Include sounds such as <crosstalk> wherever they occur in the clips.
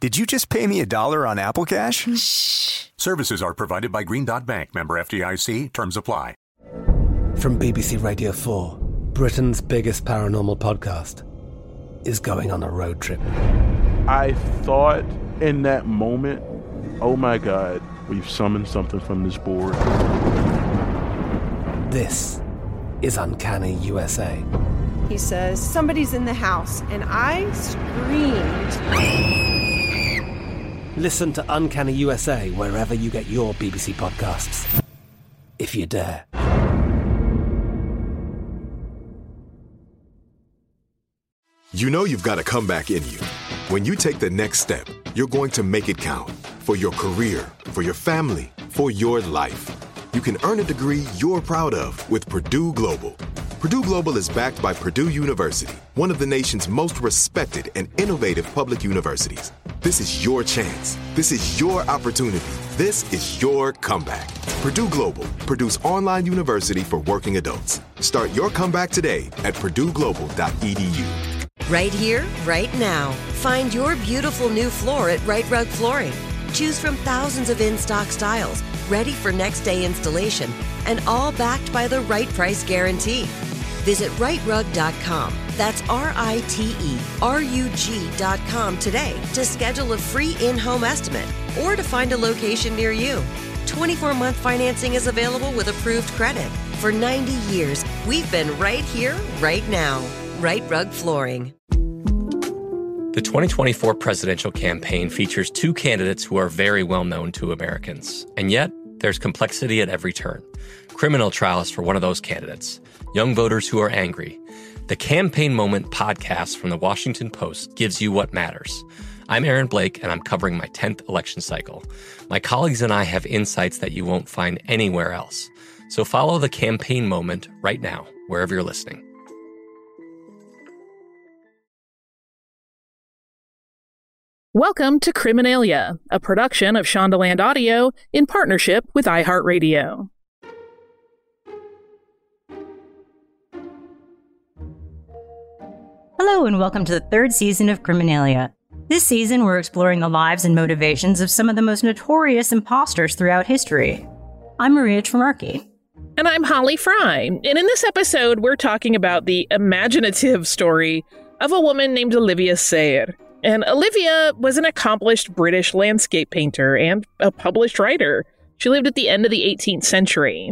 Did you just pay me a dollar on Apple Cash? Shh. Services are provided by Green Dot Bank, member FDIC. Terms apply. From BBC Radio 4, Britain's biggest paranormal podcast is going on a road trip. I thought in that moment, oh my God, we've summoned something from this board. This is Uncanny USA. He says, Somebody's in the house, and I screamed. Listen to Uncanny USA wherever you get your BBC podcasts, if you dare. You know you've got a comeback in you. When you take the next step, you're going to make it count for your career, for your family, for your life. You can earn a degree you're proud of with Purdue Global. Purdue Global is backed by Purdue University, one of the nation's most respected and innovative public universities. This is your chance. This is your opportunity. This is your comeback. Purdue Global, Purdue's online university for working adults. Start your comeback today at purdueglobal.edu. Right here, right now. Find your beautiful new floor at Rite Rug Flooring. Choose from thousands of in stock styles, ready for next day installation, and all backed by the right price guarantee. Visit riterug.com. That's R I T E R U G.com today to schedule a free in home estimate or to find a location near you. 24 month financing is available with approved credit. For 90 years, we've been right here, right now. Rite Rug Flooring. The 2024 presidential campaign features two candidates who are very well known to Americans. And yet, there's complexity at every turn. Criminal trials for one of those candidates, young voters who are angry. The Campaign Moment podcast from the Washington Post gives you what matters. I'm Aaron Blake, and I'm covering my 10th election cycle. My colleagues and I have insights that you won't find anywhere else. So follow the Campaign Moment right now, wherever you're listening. Welcome to Criminalia, a production of Shondaland Audio in partnership with iHeartRadio. Hello, and welcome to the third season of Criminalia. This season, we're exploring the lives and motivations of some of the most notorious imposters throughout history. I'm Maria Trimarchi. And I'm Holly Fry. And in this episode, we're talking about the imaginative story of a woman named Olivia Serres. And Olivia was an accomplished British landscape painter and a published writer. She lived at the end of the 18th century.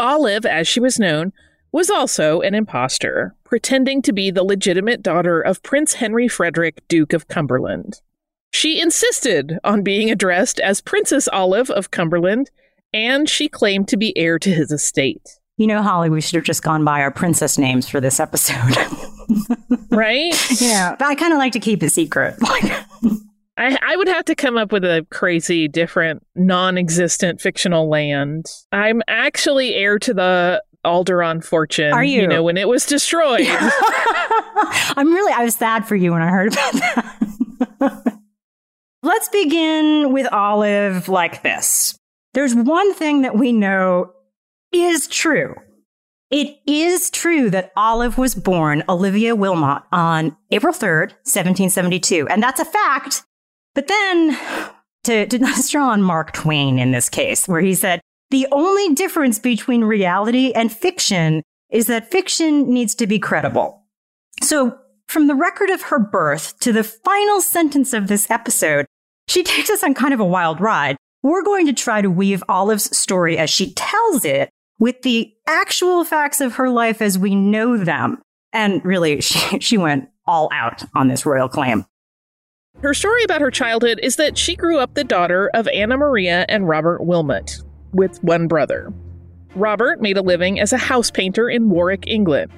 Olive, as she was known, was also an impostor, pretending to be the legitimate daughter of Prince Henry Frederick, Duke of Cumberland. She insisted on being addressed as Princess Olive of Cumberland, and she claimed to be heir to his estate. You know, Holly, we should have just gone by our princess names for this episode. <laughs> right? Yeah. But I kind of like to keep it secret. <laughs> I, I would have to come up with a crazy, different, non existent fictional land. I'm actually heir to the Alderaan fortune. Are you? You know, when it was destroyed. <laughs> I'm really, I was sad for you when I heard about that. <laughs> Let's begin with Olive like this. There's one thing that we know is true. It is true that Olive was born Olivia Wilmot on April 3rd, 1772. And that's a fact. But then to, to draw <laughs> on Mark Twain in this case, where he said, the only difference between reality and fiction is that fiction needs to be credible. So from the record of her birth to the final sentence of this episode, she <laughs> takes us on kind of a wild ride. We're going to try to weave Olive's story as she tells it with the actual facts of her life as we know them. And really, <laughs> she, she went all out on this royal claim. Her story about her childhood is that she grew up the daughter of Anna Maria and Robert Wilmot, with one brother. Robert made a living as a house painter in Warwick, England.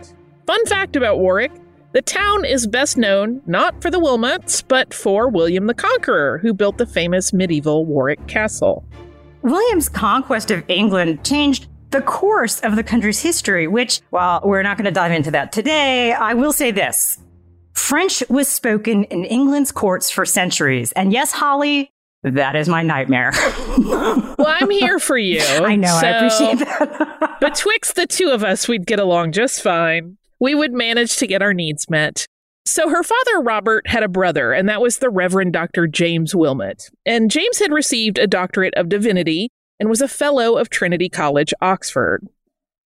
Fun fact about Warwick the town is best known not for the Wilmots, but for William the Conqueror, who built the famous medieval Warwick Castle. William's conquest of England changed the course of the country's history, which, while we're not going to dive into that today, I will say this. French was spoken in England's courts for centuries. And yes, Holly, that is my nightmare. <laughs> well, I'm here for you. I know, so I appreciate that. <laughs> betwixt the two of us, we'd get along just fine. We would manage to get our needs met. So her father, Robert, had a brother, and that was the Reverend Dr. James Wilmot. And James had received a doctorate of divinity and was a fellow of Trinity College, Oxford.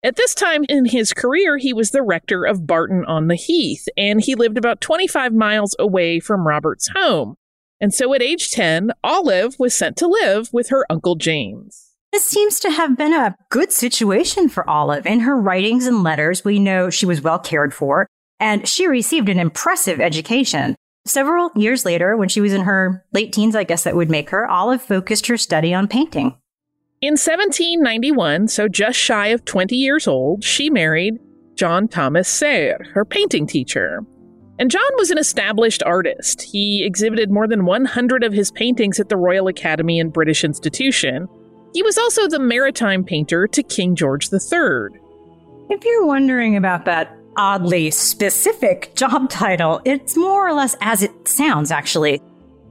At this time in his career, he was the rector of Barton on the Heath, and he lived about 25 miles away from Robert's home. And so at age 10, Olive was sent to live with her Uncle James. This seems to have been a good situation for Olive. In her writings and letters, we know she was well cared for, and she received an impressive education. Several years later, when she was in her late teens, I guess that would make her, Olive focused her study on painting. In 1791, so just shy of 20 years old, she married John Thomas Serres, her painting teacher. And John was an established artist. He exhibited more than 100 of his paintings at the Royal Academy and British Institution. He was also the maritime painter to King George III. If you're wondering about that oddly specific job title, it's more or less as it sounds, actually.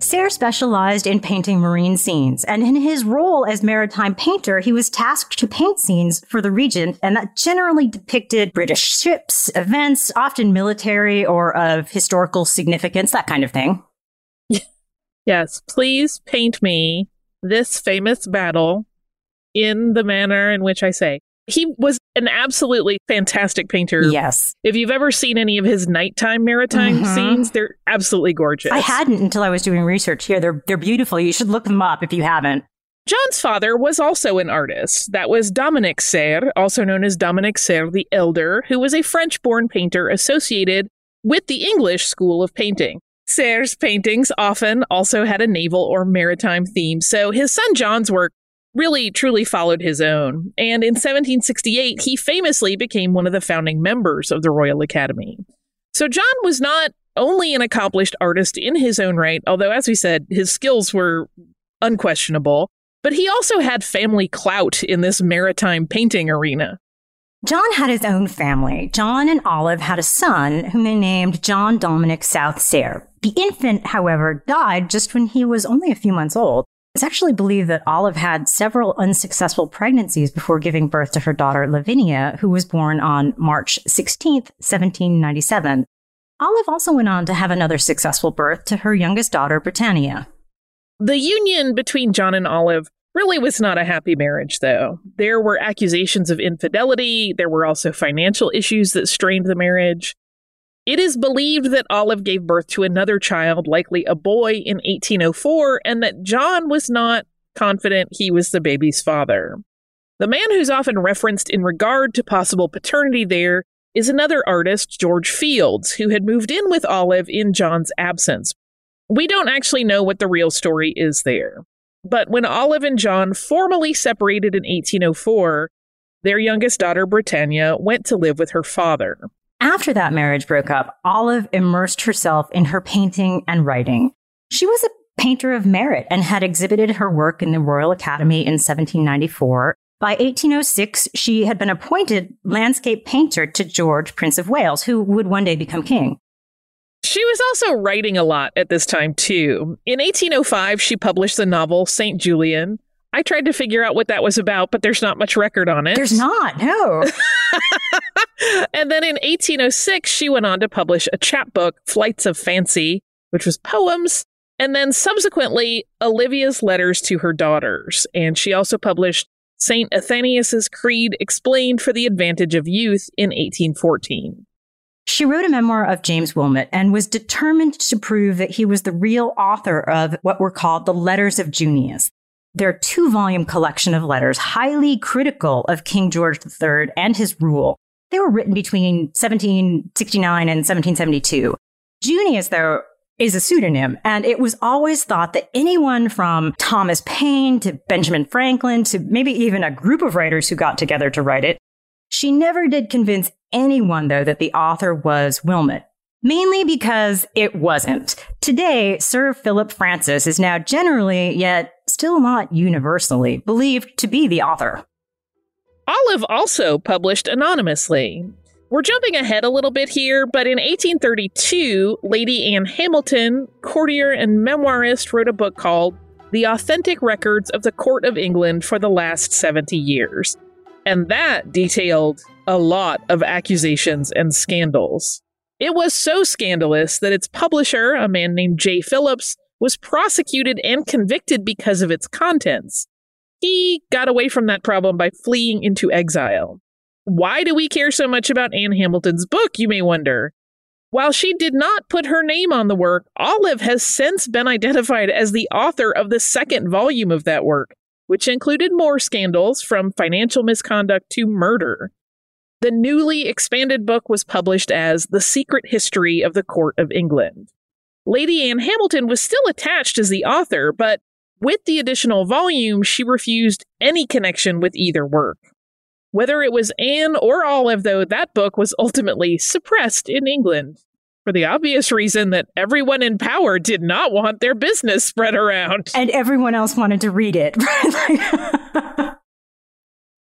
Serre specialized in painting marine scenes, and in his role as maritime painter, he was tasked to paint scenes for the region, and that generally depicted British ships, events, often military or of historical significance, that kind of thing. Yes, please paint me this famous battle in the manner in which I say. He was an absolutely fantastic painter. Yes. If you've ever seen any of his nighttime maritime mm-hmm. scenes, they're absolutely gorgeous. I hadn't until I was doing research here. They're they're beautiful. You should look them up if you haven't. John's father was also an artist. That was Dominic Serre, also known as Dominic Serre the Elder, who was a French born painter associated with the English school of painting. Serre's paintings often also had a naval or maritime theme, so his son John's work really truly followed his own. And in 1768, he famously became one of the founding members of the Royal Academy. So John was not only an accomplished artist in his own right, although, as we said, his skills were unquestionable, but he also had family clout in this maritime painting arena. John had his own family. John and Olive had a son whom they named John Dominic South Serre. The infant, however, died just when he was only a few months old. It's actually believed that Olive had several unsuccessful pregnancies before giving birth to her daughter Lavinia, who was born on March 16, 1797. Olive also went on to have another successful birth to her youngest daughter, Britannia. The union between John and Olive really was not a happy marriage, though. There were accusations of infidelity, there were also financial issues that strained the marriage. It is believed that Olive gave birth to another child, likely a boy, in 1804, and that John was not confident he was the baby's father. The man who's often referenced in regard to possible paternity there is another artist, George Fields, who had moved in with Olive in John's absence. We don't actually know what the real story is there. But when Olive and John formally separated in 1804, their youngest daughter, Britannia, went to live with her father. After that marriage broke up, Olive immersed herself in her painting and writing. She was a painter of merit and had exhibited her work in the Royal Academy in 1794. By 1806, she had been appointed landscape painter to George, Prince of Wales, who would one day become king. She was also writing a lot at this time, too. In 1805, she published the novel St. Julian, I tried to figure out what that was about, but there's not much record on it. There's not, no. <laughs> and then in 1806, she went on to publish a chapbook, Flights of Fancy, which was poems, and then subsequently Olivia's letters to her daughters. And she also published St. Athanasius's Creed Explained for the Advantage of Youth in 1814. She wrote a memoir of James Wilmot and was determined to prove that he was the real author of what were called the Letters of Junius. Their two volume collection of letters, highly critical of King George III and his rule. They were written between 1769 and 1772. Junius, though, is a pseudonym, and it was always thought that anyone from Thomas Paine to Benjamin Franklin to maybe even a group of writers who got together to write it, she never did convince anyone, though, that the author was Wilmot mainly because it wasn't. Today, Sir Philip Francis is now generally, yet still not universally, believed to be the author. Olive also published anonymously. We're jumping ahead a little bit here, but in 1832, Lady Anne Hamilton, courtier and memoirist, wrote a book called The Authentic Records of the Court of England for the Last 70 Years. And that detailed a lot of accusations and scandals. It was so scandalous that its publisher, a man named J. Phillips, was prosecuted and convicted because of its contents. He got away from that problem by fleeing into exile. Why do we care so much about Anne Hamilton's book, you may wonder? While she did not put her name on the work, Olive has since been identified as the author of the second volume of that work, which included more scandals from financial misconduct to murder. The newly expanded book was published as The Secret History of the Court of England. Lady Anne Hamilton was still attached as the author, but with the additional volume, she refused any connection with either work. Whether it was Anne or Olive, though, that book was ultimately suppressed in England for the obvious reason that everyone in power did not want their business spread around. And everyone else wanted to read it. <laughs>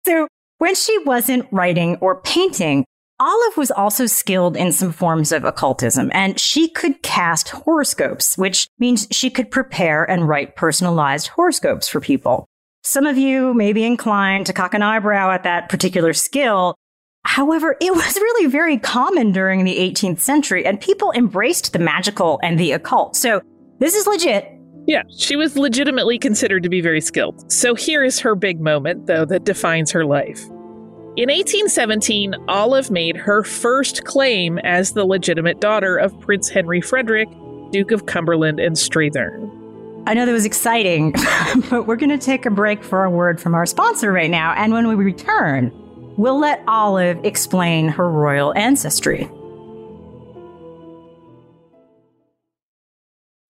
so when she wasn't writing or painting, Olive was also skilled in some forms of occultism, and she could cast horoscopes, which means she could prepare and write personalized horoscopes for people. Some of you may be inclined to cock an eyebrow at that particular skill, However, it <laughs> was really very common during the 18th century, and people embraced the magical and the occult. So this is legit. Yeah, she was legitimately considered to be very skilled. So here is her big moment, though, that defines her life. In 1817, Olive made her first claim as the legitimate daughter of Prince Henry Frederick, Duke of Cumberland and Strathearn. I know that was exciting, <laughs> but we're going to take a break for a word from our sponsor right now. And when we return, We'll let Olive explain her royal ancestry.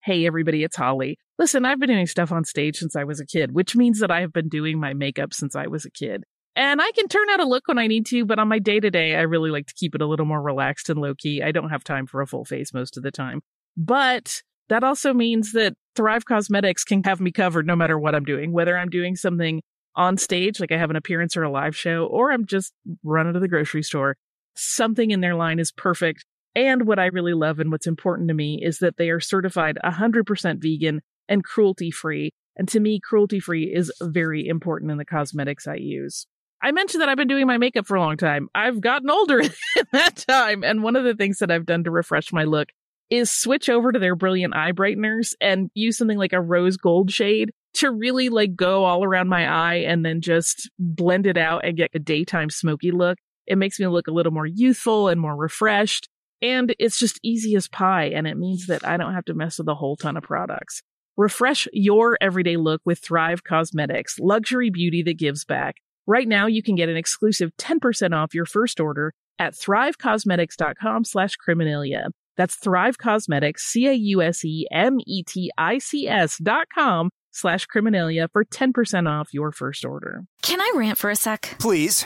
Hey, everybody, it's Holly. Listen, I've been doing stuff on stage since I was a kid, which means that I have been doing my makeup since I was a kid. And I can turn out a look when I need to, but on my day to day, I really like to keep it a little more relaxed and low key. I don't have time for a full face most of the time. But that also means that Thrive Causemetics can have me covered no matter what I'm doing, whether I'm doing something on stage, like I have an appearance or a live show, or I'm just running to the grocery store. Something in their line is perfect. And what I really love and what's important to me is that they are certified 100% vegan and cruelty free. And to me, cruelty free is very important in the cosmetics I use. I mentioned that I've been doing my makeup for a long time. I've gotten older <laughs> in that time. And one of the things that I've done to refresh my look is switch over to their brilliant eye brighteners and use something like a rose gold shade to really like go all around my eye and then just blend it out and get a daytime smoky look. It makes me look a little more youthful and more refreshed. And it's just easy as pie. And it means that I don't have to mess with a whole ton of products. Refresh your everyday look with Thrive Causemetics, luxury beauty that gives back. Right now, you can get an exclusive 10% off your first order at thrivecausemetics.com slash criminalia. That's Thrive Causemetics, C-A-U-S-E-M-E-T-I-C-S dot com slash criminalia for 10% off your first order. Can I rant for a sec? Please.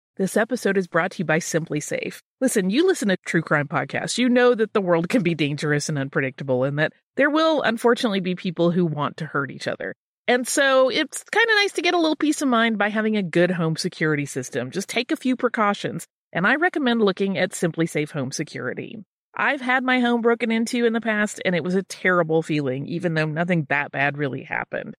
This episode is brought to you by SimpliSafe. Listen, you listen to true crime podcasts. You know that the world can be dangerous and unpredictable, and that there will unfortunately be people who want to hurt each other. And so it's kind of nice to get a little peace of mind by having a good home security system. Just take a few precautions, and I recommend looking at SimpliSafe Home Security. I've had my home broken into in the past, and it was a terrible feeling, even though nothing that bad really happened.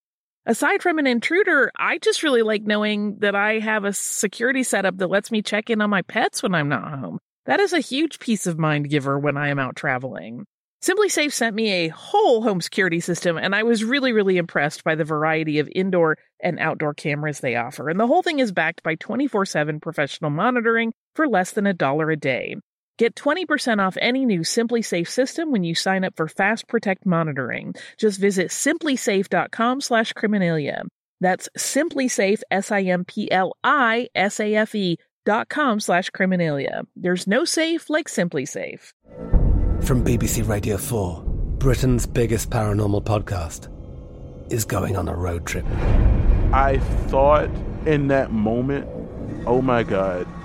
Aside from an intruder, I just really like knowing that I have a security setup that lets me check in on my pets when I'm not home. That is a huge peace of mind giver when I am out traveling. SimpliSafe sent me a whole home security system, and I was really, really impressed by the variety of indoor and outdoor cameras they offer. And the whole thing is backed by 24 7 professional monitoring for less than a dollar a day. Get 20% off any new SimpliSafe system when you sign up for Fast Protect monitoring. Just visit simplisafe.com slash criminalia. That's SimpliSafe, S-I-M-P-L-I-S-A-F-E com slash criminalia. There's no safe like SimpliSafe. From BBC Radio 4, Britain's biggest paranormal podcast is going on a road trip. I thought in that moment, oh my God,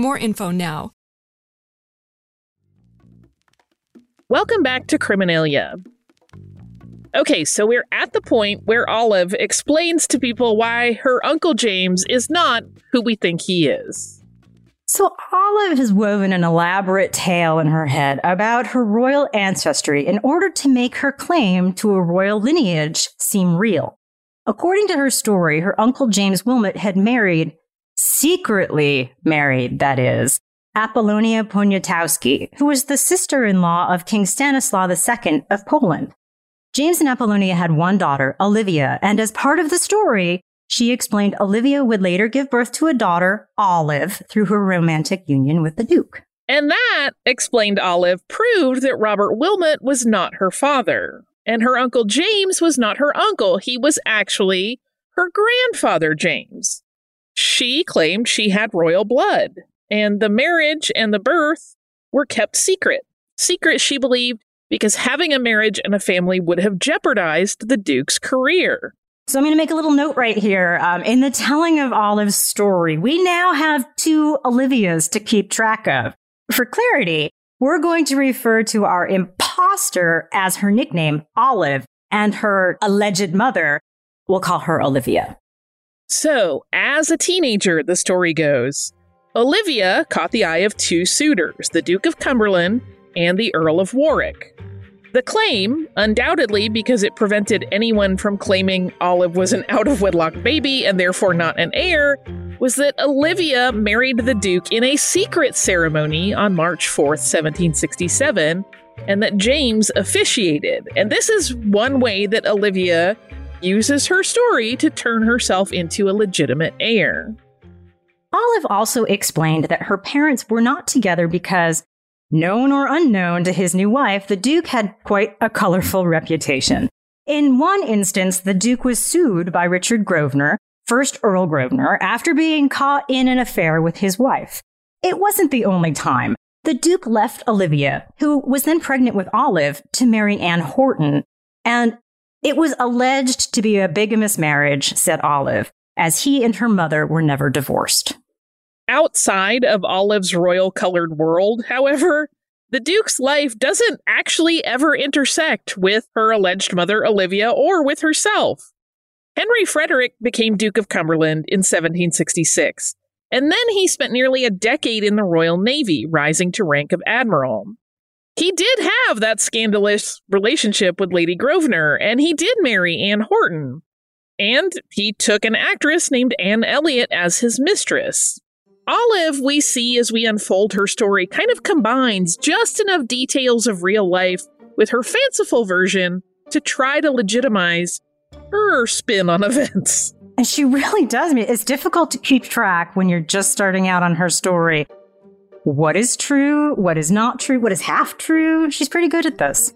more info now. Welcome back to Criminalia. Okay, so we're at the point where Olive explains to people why her Uncle James is not who we think he is. So Olive has woven an elaborate tale in her head about her royal ancestry in order to make her claim to a royal lineage seem real. According to her story, her uncle James Wilmot had married, secretly married, that is, Apollonia Poniatowski, who was the sister in law of King Stanislaw II of Poland. James and Apollonia had one daughter, Olivia, and as part of the story, she explained Olivia would later give birth to a daughter, Olive, through her romantic union with the Duke. And that, explained Olive, proved that Robert Wilmot was not her father. And her uncle James was not her uncle. He was actually her grandfather, James. She claimed she had royal blood, and the marriage and the birth were kept secret. Secret, she believed, because having a marriage and a family would have jeopardized the Duke's career. So I'm going to make a little note right here. Um, in the telling of Olive's story, we now have two Olivias to keep track of. For clarity, we're going to refer to our imposter as her nickname, Olive, and her alleged mother, we'll call her Olivia. So, as a teenager, the story goes, Olivia caught the eye of two suitors, the Duke of Cumberland and the Earl of Warwick. The claim, undoubtedly because it prevented anyone from claiming Olive was an <laughs> out of wedlock baby and therefore not an heir, was that Olivia married the Duke in a secret ceremony on March 4th, 1767, and that James officiated. And this is one way that Olivia uses her story to turn herself into a legitimate heir. Olive also explained that her parents were not together because Known or unknown to his new wife, the Duke had quite a colorful reputation. In one instance, the Duke was sued by Richard Grosvenor, first Earl Grosvenor, after being caught in an affair with his wife. It wasn't the only time. The Duke left Olivia, who was then pregnant with Olive, to marry Anne Horton, and it was alleged to be a bigamous marriage, said Olive, as he and her mother were never divorced. Outside of Olive's royal colored world, however, the Duke's life doesn't actually ever intersect with her alleged mother Olivia or with herself. Henry Frederick became Duke of Cumberland in 1766, and then he spent nearly a decade in the Royal Navy, rising to rank of admiral. He did have that scandalous relationship with Lady Grosvenor, and he did marry Anne Horton. And he took an actress named Anne Elliot as his mistress. Olive, we see as we unfold her story, kind of combines just enough details of real life with her fanciful version to try to legitimize her spin on <laughs> events. And she really does. I mean, it's difficult to keep track when you're just starting out on her story. What is true? What is not true? What is half true? She's pretty good at this.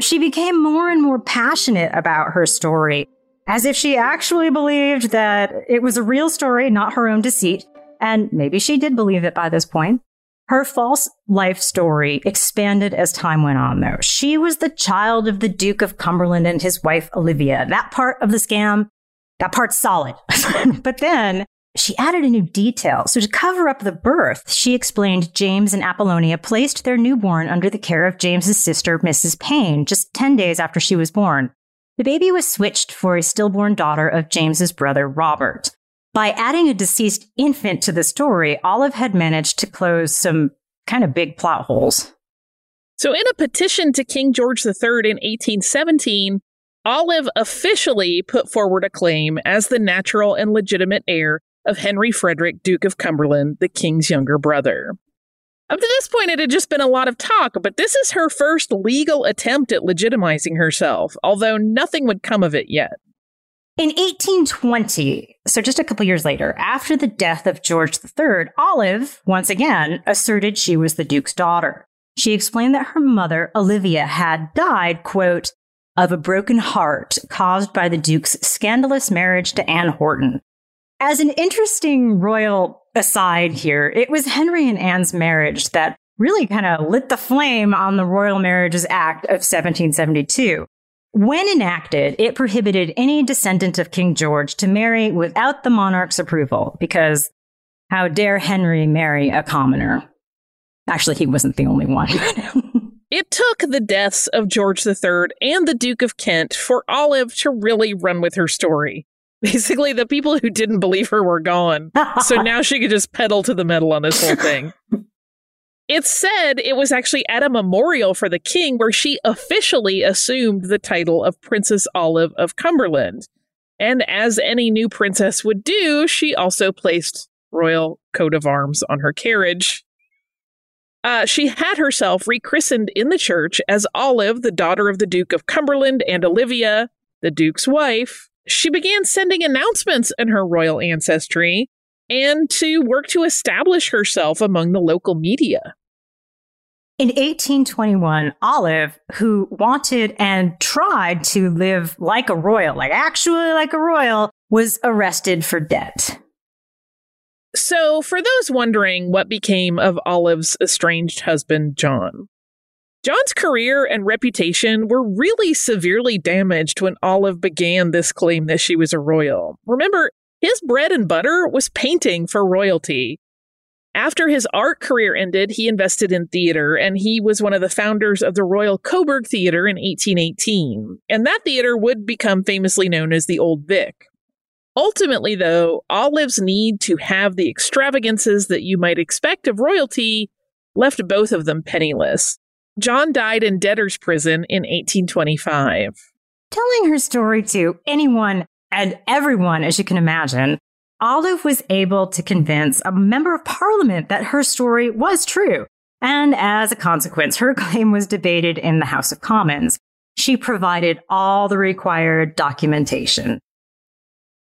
She became more and more passionate about her story, as if she actually believed that it was a real story, not her own deceit, and maybe she did believe it by this point. Her false life story expanded as time went on, though. She was the child of the Duke of Cumberland and his wife, Olivia. That part of the scam, that part's solid. <laughs> but then she added a new detail. So, to cover up the birth, she explained James and Apollonia placed their newborn under the care of James's sister, Mrs. Payne, just 10 days after she was born. The baby was switched for a stillborn daughter of James's brother, Robert. By adding a deceased infant to the story, Olive had managed to close some kind of big plot holes. So, in a petition to King George III in 1817, Olive officially put forward a claim as the natural and legitimate heir of Henry Frederick, Duke of Cumberland, the king's younger brother. Up to this point, it had just been a lot of talk, but this is her first legal attempt at legitimizing herself, although nothing would come of it yet. In 1820, so just a couple years later, after the death of George III, Olive, once again, asserted she was the Duke's daughter. She explained that her mother, Olivia, had died, quote, of a broken heart caused by the Duke's scandalous marriage to Anne Horton. As an interesting royal aside here, it was Henry and Anne's marriage that really kind of lit the flame on the Royal Marriages Act of 1772. When enacted, it prohibited any descendant of King George to marry without the monarch's approval, because how dare Henry marry a commoner? Actually, he wasn't the only one. <laughs> it took the deaths of George III and the Duke of Kent for Olive to really run with her story. Basically, the people who didn't believe her were gone. so <laughs> now she could just pedal to the metal on this whole thing. It's said it was actually at a memorial for the king where she officially assumed the title of Princess Olive of Cumberland. And as any new princess would do, she also placed royal coat of arms on her carriage. Uh, she had herself rechristened in the church as Olive, the daughter of the Duke of Cumberland, and Olivia, the Duke's wife. She began sending announcements in her royal ancestry and to work to establish herself among the local media. In 1821, Olive, who wanted and tried to live like a royal, like actually like a royal, was arrested for debt. So, for those wondering what became of Olive's estranged husband, John, John's career and reputation were really severely damaged when Olive began this claim that she was a royal. Remember, his bread and butter was painting for royalty. After his art career ended, he invested in theater and he was one of the founders of the Royal Coburg Theater in 1818. And that theater would become famously known as the Old Vic. Ultimately, though, Olive's need to have the extravagances that you might expect of royalty left both of them penniless. John died in debtor's prison in 1825. Telling her story to anyone and everyone, as you can imagine, Olive was able to convince a member of parliament that her story was true. And as a consequence, her <laughs> claim was debated in the House of Commons. She provided all the required documentation.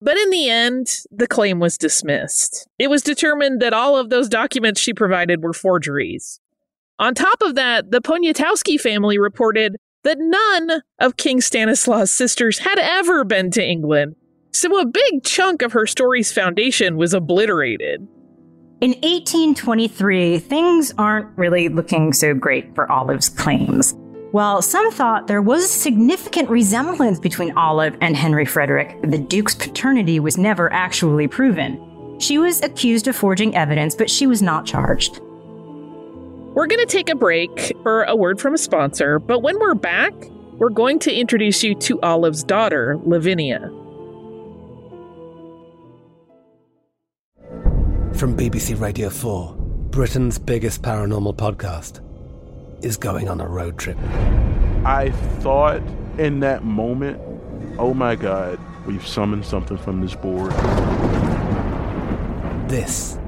But in the end, the claim was dismissed. It was determined that all of those documents she provided were forgeries. On top of that, the Poniatowski family reported that none of King Stanislaus' sisters had ever been to England, so a big chunk of her story's foundation was obliterated. In 1823, things aren't really looking so great for Olive's claims. While some thought there was a significant resemblance between Olive and Henry Frederick, the Duke's paternity was never actually proven. She was accused of forging evidence, but she was not charged. We're going to take a break for a word from a sponsor, but when we're back, we're going to introduce you to Olive's daughter, Lavinia. From BBC Radio 4, Britain's biggest paranormal podcast is going on a road trip. I thought in that moment, oh my God, we've summoned something from this board. This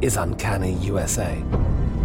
is Uncanny USA.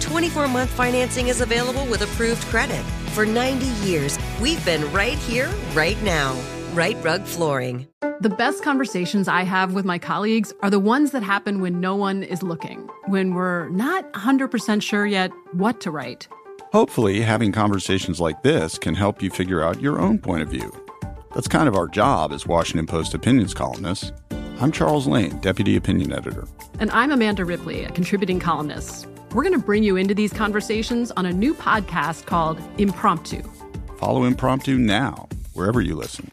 24 month financing is available with approved credit. For 90 years, we've been right here, right now. Rite Rug Flooring. The best conversations I have with my colleagues are the ones that happen when no one is looking, when we're not 100% sure yet what to write. Hopefully, having conversations like this can help you figure out your own point of view. That's kind of our job as Washington Post opinions columnists. I'm Charles Lane, Deputy Opinion Editor. And I'm Amanda Ripley, a contributing columnist. We're going to bring you into these conversations on a new podcast called Impromptu. Follow Impromptu now, wherever you listen.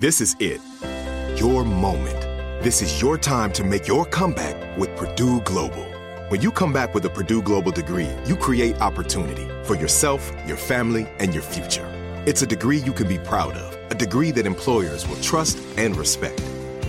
This is it. Your moment. This is your time to make your comeback with Purdue Global. When you come back with a Purdue Global degree, you create opportunity for yourself, your family, and your future. It's a degree you can be proud of, a degree that employers will trust and respect.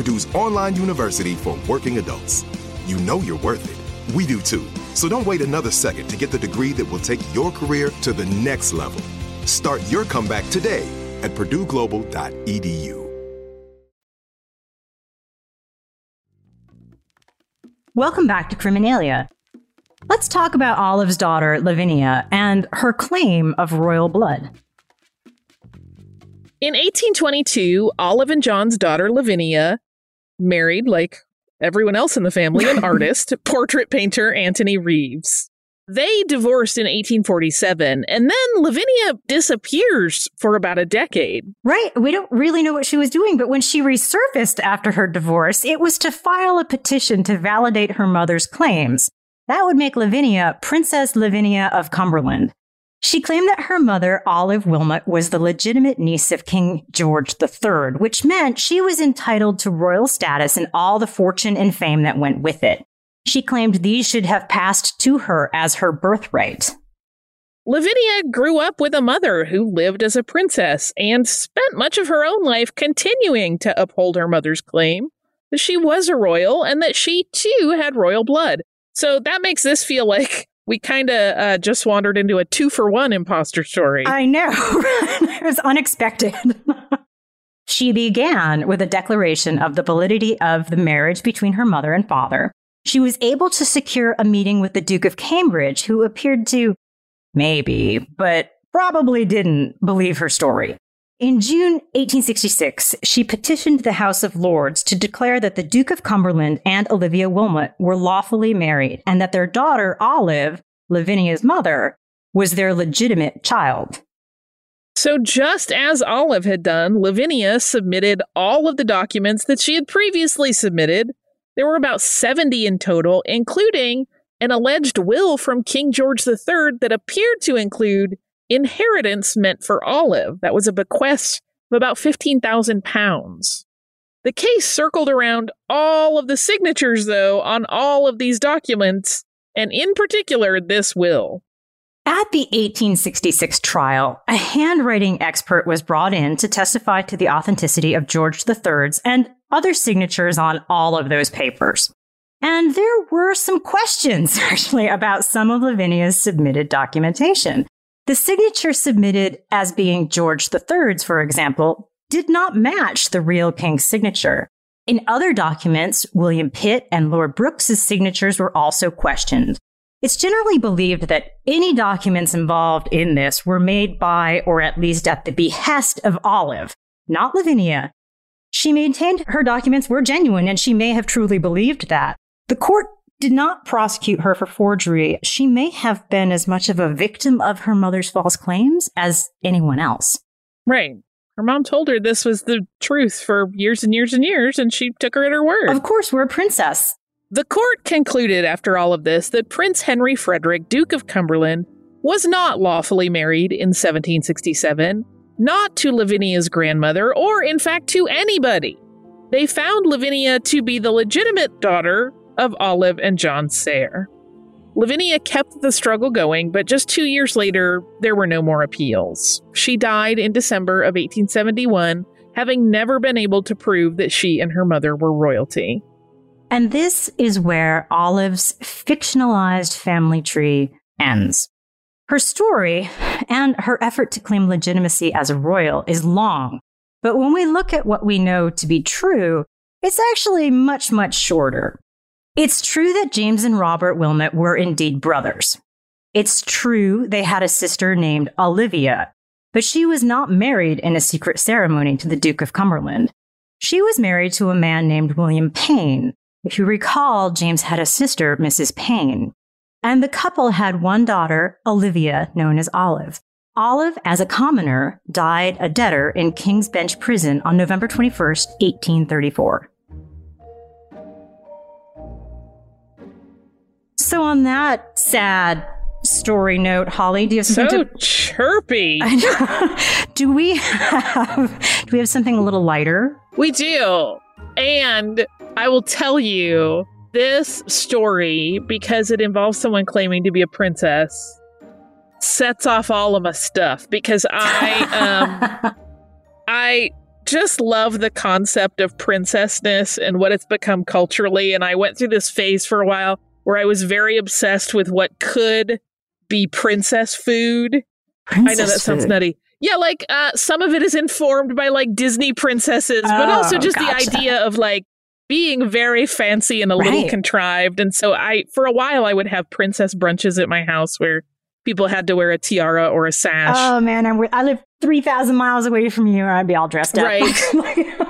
Purdue's online university for working adults. You know you're worth it. We do too. So don't wait another second to get the degree that will take your career to the next level. Start your comeback today at purdueglobal.edu. Welcome back to Criminalia. Let's talk about Olive's daughter, Lavinia, and her claim of royal blood. In 1822, Olive and John's daughter, Lavinia, married, like everyone else in the family, an <laughs> artist, portrait painter Antony Reeves. They divorced in 1847, and then Lavinia disappears for about a decade. Right. We don't really know what she was doing, but when she resurfaced after her divorce, it was to file a petition to validate her mother's claims. That would make Lavinia Princess Lavinia of Cumberland. She claimed that her mother, Olive Wilmot, was the legitimate niece of King George III, which meant she was entitled to royal status and all the fortune and fame that went with it. She claimed these should have passed to her as her birthright. Lavinia grew up with a mother who lived as a princess and spent much of her own life continuing to uphold her mother's claim that she was a royal and that she too had royal blood. So that makes this feel like we kind of uh, just wandered into a two for one imposter story. I know. <laughs> it was unexpected. <laughs> she began with a declaration of the validity of the marriage between her mother and father. She was able to secure a meeting with the Duke of Cambridge, who appeared to, maybe, but probably didn't believe her story. In June 1866, she petitioned the House of Lords to declare that the Duke of Cumberland and Olivia Wilmot were lawfully married and that their daughter, Olive, Lavinia's mother, was their legitimate child. So, just as Olive had done, Lavinia submitted all of the documents that she had previously submitted. There were about 70 in total, including an alleged will from King George III that appeared to include inheritance meant for Olive. That was a bequest of about 15,000 pounds. The case circled around all of the signatures, though, on all of these documents, and in particular, this will. At the 1866 trial, a handwriting expert was brought in to testify to the authenticity of George III's and other signatures on all of those papers. And there were some questions, <laughs> actually, about some of Lavinia's submitted documentation. The signature submitted as being George III's, for example, did not match the real king's signature. In other documents, William Pitt and Lord Brooks's signatures were also questioned. It's generally believed that any documents involved in this were made by, or at least at the behest of Olive, not Lavinia. She maintained her documents were genuine and she may have truly believed that. The court did not prosecute her for forgery. She may have been as much of a victim of her mother's false claims as anyone else. Right. Her mom told her this was the truth for years and years and years, and she took her at her word. Of course, we're a princess. The court concluded after all of this that Prince Henry Frederick, Duke of Cumberland, was not lawfully married in 1767, not to Lavinia's grandmother, or in fact to anybody. They found Lavinia to be the legitimate daughter of Olive and John Serres. Lavinia kept the struggle going, but just two years later, there were no more appeals. She died in December of 1871, having never been able to prove that she and her mother were royalty. And this is where Olive's fictionalized family tree ends. Her story and her effort to claim legitimacy as a royal is long, but when we look at what we know to be true, it's actually much, much shorter. It's true that James and Robert Wilmot were indeed brothers. It's true they had a sister named Olivia, but she was not married in a secret ceremony to the Duke of Cumberland. She was married to a man named William Payne. If you recall, James had a sister, Mrs. Payne. And the couple had one daughter, Olivia, known as Olive. Olive, as a commoner, died a debtor in King's Bench Prison on November 21st, 1834. So, on that sad story note, Holly, do you have something so to chirpy? <laughs> do we have do we have something a little lighter? We do. And I will tell you this story because it involves someone claiming to be a princess sets off all of my stuff because I um <laughs> I just love the concept of princessness and what it's become culturally and I went through this phase for a while where I was very obsessed with what could be princess food. Princess I know that sounds nutty. Yeah, like uh, some of it is informed by like Disney princesses, but Oh, also just gotcha. the idea of like being very fancy and a little contrived. And so I, for a while, I would have princess brunches at my house where people had to wear a tiara or a sash. Oh man, I, I live three thousand miles away from you, or I'd be all dressed up. Right. <laughs>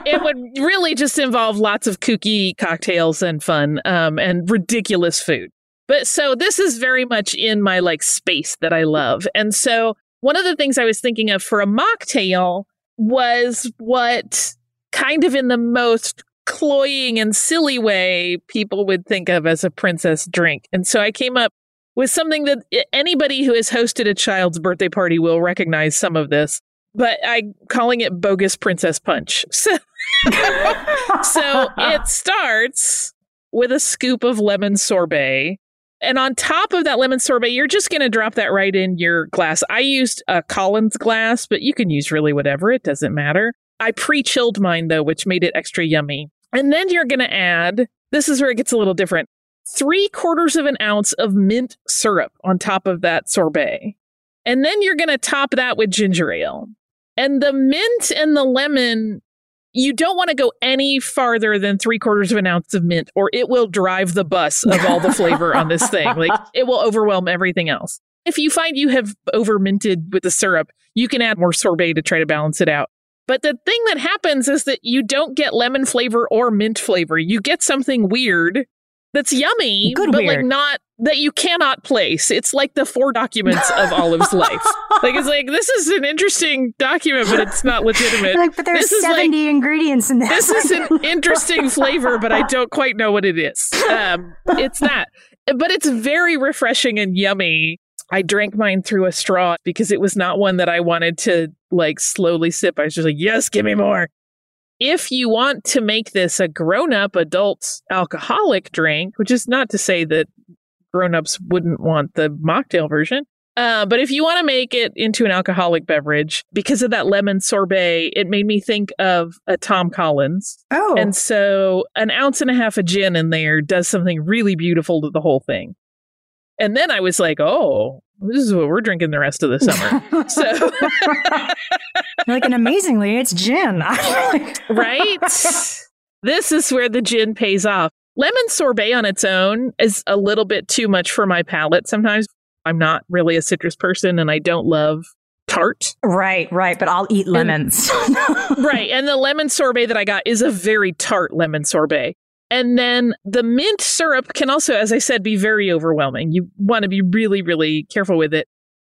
it would really just involve lots of kooky cocktails and fun um, and ridiculous food. But so this is very much in my like space that I love. And so one of the things I was thinking of for a mocktail was what kind of in the most cloying and silly way people would think of as a princess drink. And so I came up with something that anybody who has hosted a child's birthday party will recognize some of this. But I'm calling it bogus princess punch. <laughs> So, so it starts with a scoop of lemon sorbet. And on top of that lemon sorbet, you're just going to drop that right in your glass. I used a Collins glass, but you can use really whatever. It doesn't matter. I pre chilled mine though, which made it extra yummy. And then you're going to add this is where it gets a little different three quarters of an ounce of mint syrup on top of that sorbet. And then you're going to top that with ginger ale. And the mint and the lemon, you don't want to go any farther than three quarters of an ounce of mint, or it will drive the bus of all the flavor on this thing. Like <laughs> it will overwhelm everything else. If you find you have over minted with the syrup, you can add more sorbet to try to balance it out. But the thing that happens is that you don't get lemon flavor or mint flavor. You get something weird that's yummy, Good but like not that you cannot place. It's like the four documents of Olive's life. <laughs> Like it's like this is an interesting document, but it's not legitimate. like, but there's this is like seventy ingredients in this. this is an <laughs> interesting flavor, but I don't quite know what it is. Um, it's not, but it's very refreshing and yummy. I drank mine through a straw because it was not one that I wanted to like slowly sip. I was just like, yes, give me more. If you want to make this a grown up adult alcoholic drink, which is not to say that grown ups wouldn't want the mocktail version, uh, but if you want to make it into an alcoholic beverage, because of that lemon sorbet, it made me think of a Tom Collins. Oh. And so an ounce and a half of gin in there does something really beautiful to the whole thing. And then I was like, oh, this is what we're drinking the rest of the summer. <laughs> so, <laughs> like, and amazingly, it's gin. <laughs> right? This is where the gin pays off. Lemon sorbet on its own is a little bit too much for my palate sometimes. I'm not really a citrus person and I don't love tart. Right, right. But I'll eat lemons. And, right. And the lemon sorbet that I got is a very tart lemon sorbet. And then the mint syrup can also, as I said, be very overwhelming. You want to be really, really careful with it.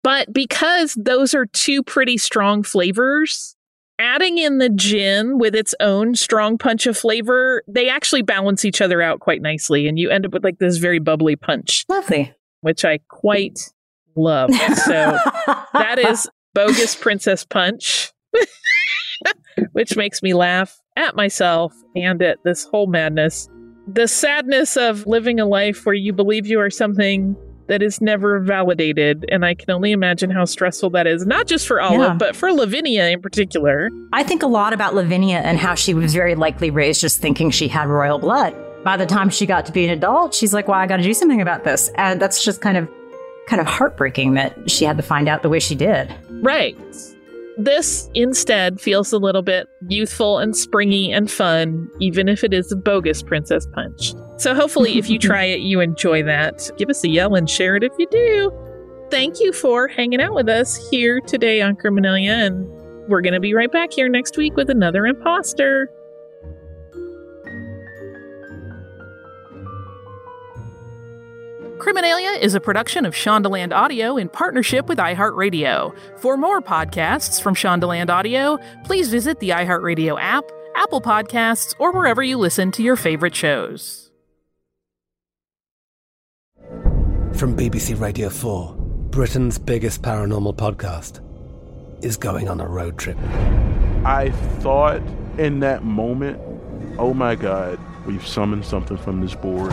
But because those are two pretty strong flavors, adding in the gin with its own strong punch of flavor, they actually balance each other out quite nicely. And you end up with like this very bubbly punch. Lovely. Which I quite love. So <laughs> that is Bogus Princess Punch, <laughs> <laughs> which makes me laugh at myself and at this whole madness. The sadness of living a life where you believe you are something that is never validated. And I can only imagine how stressful that is, not just for Olive, yeah. but for Lavinia in particular. I think a lot about Lavinia and how she was very likely raised just thinking she had royal blood. By the time she got to be an adult, she's like, well, I got to do something about this. And that's just kind of kind of heartbreaking that she had to find out the way she did. Right. This instead feels a little bit youthful and springy and fun, even if it is a bogus Princess Punch. So hopefully, if you <laughs> try it, you enjoy that. Give us a yell and share it if you do. Thank you for hanging out with us here today on Criminalia, and we're going to be right back here next week with another imposter. Criminalia is a production of Shondaland Audio in partnership with iHeartRadio. For more podcasts from Shondaland Audio, please visit the iHeartRadio app, Apple Podcasts, or wherever you listen to your favorite shows. From BBC Radio 4, Britain's biggest paranormal podcast is going on a road trip. I thought in that moment, oh my God, we've summoned something from this board.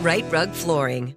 Rite Rug Flooring.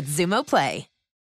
Xumo Play.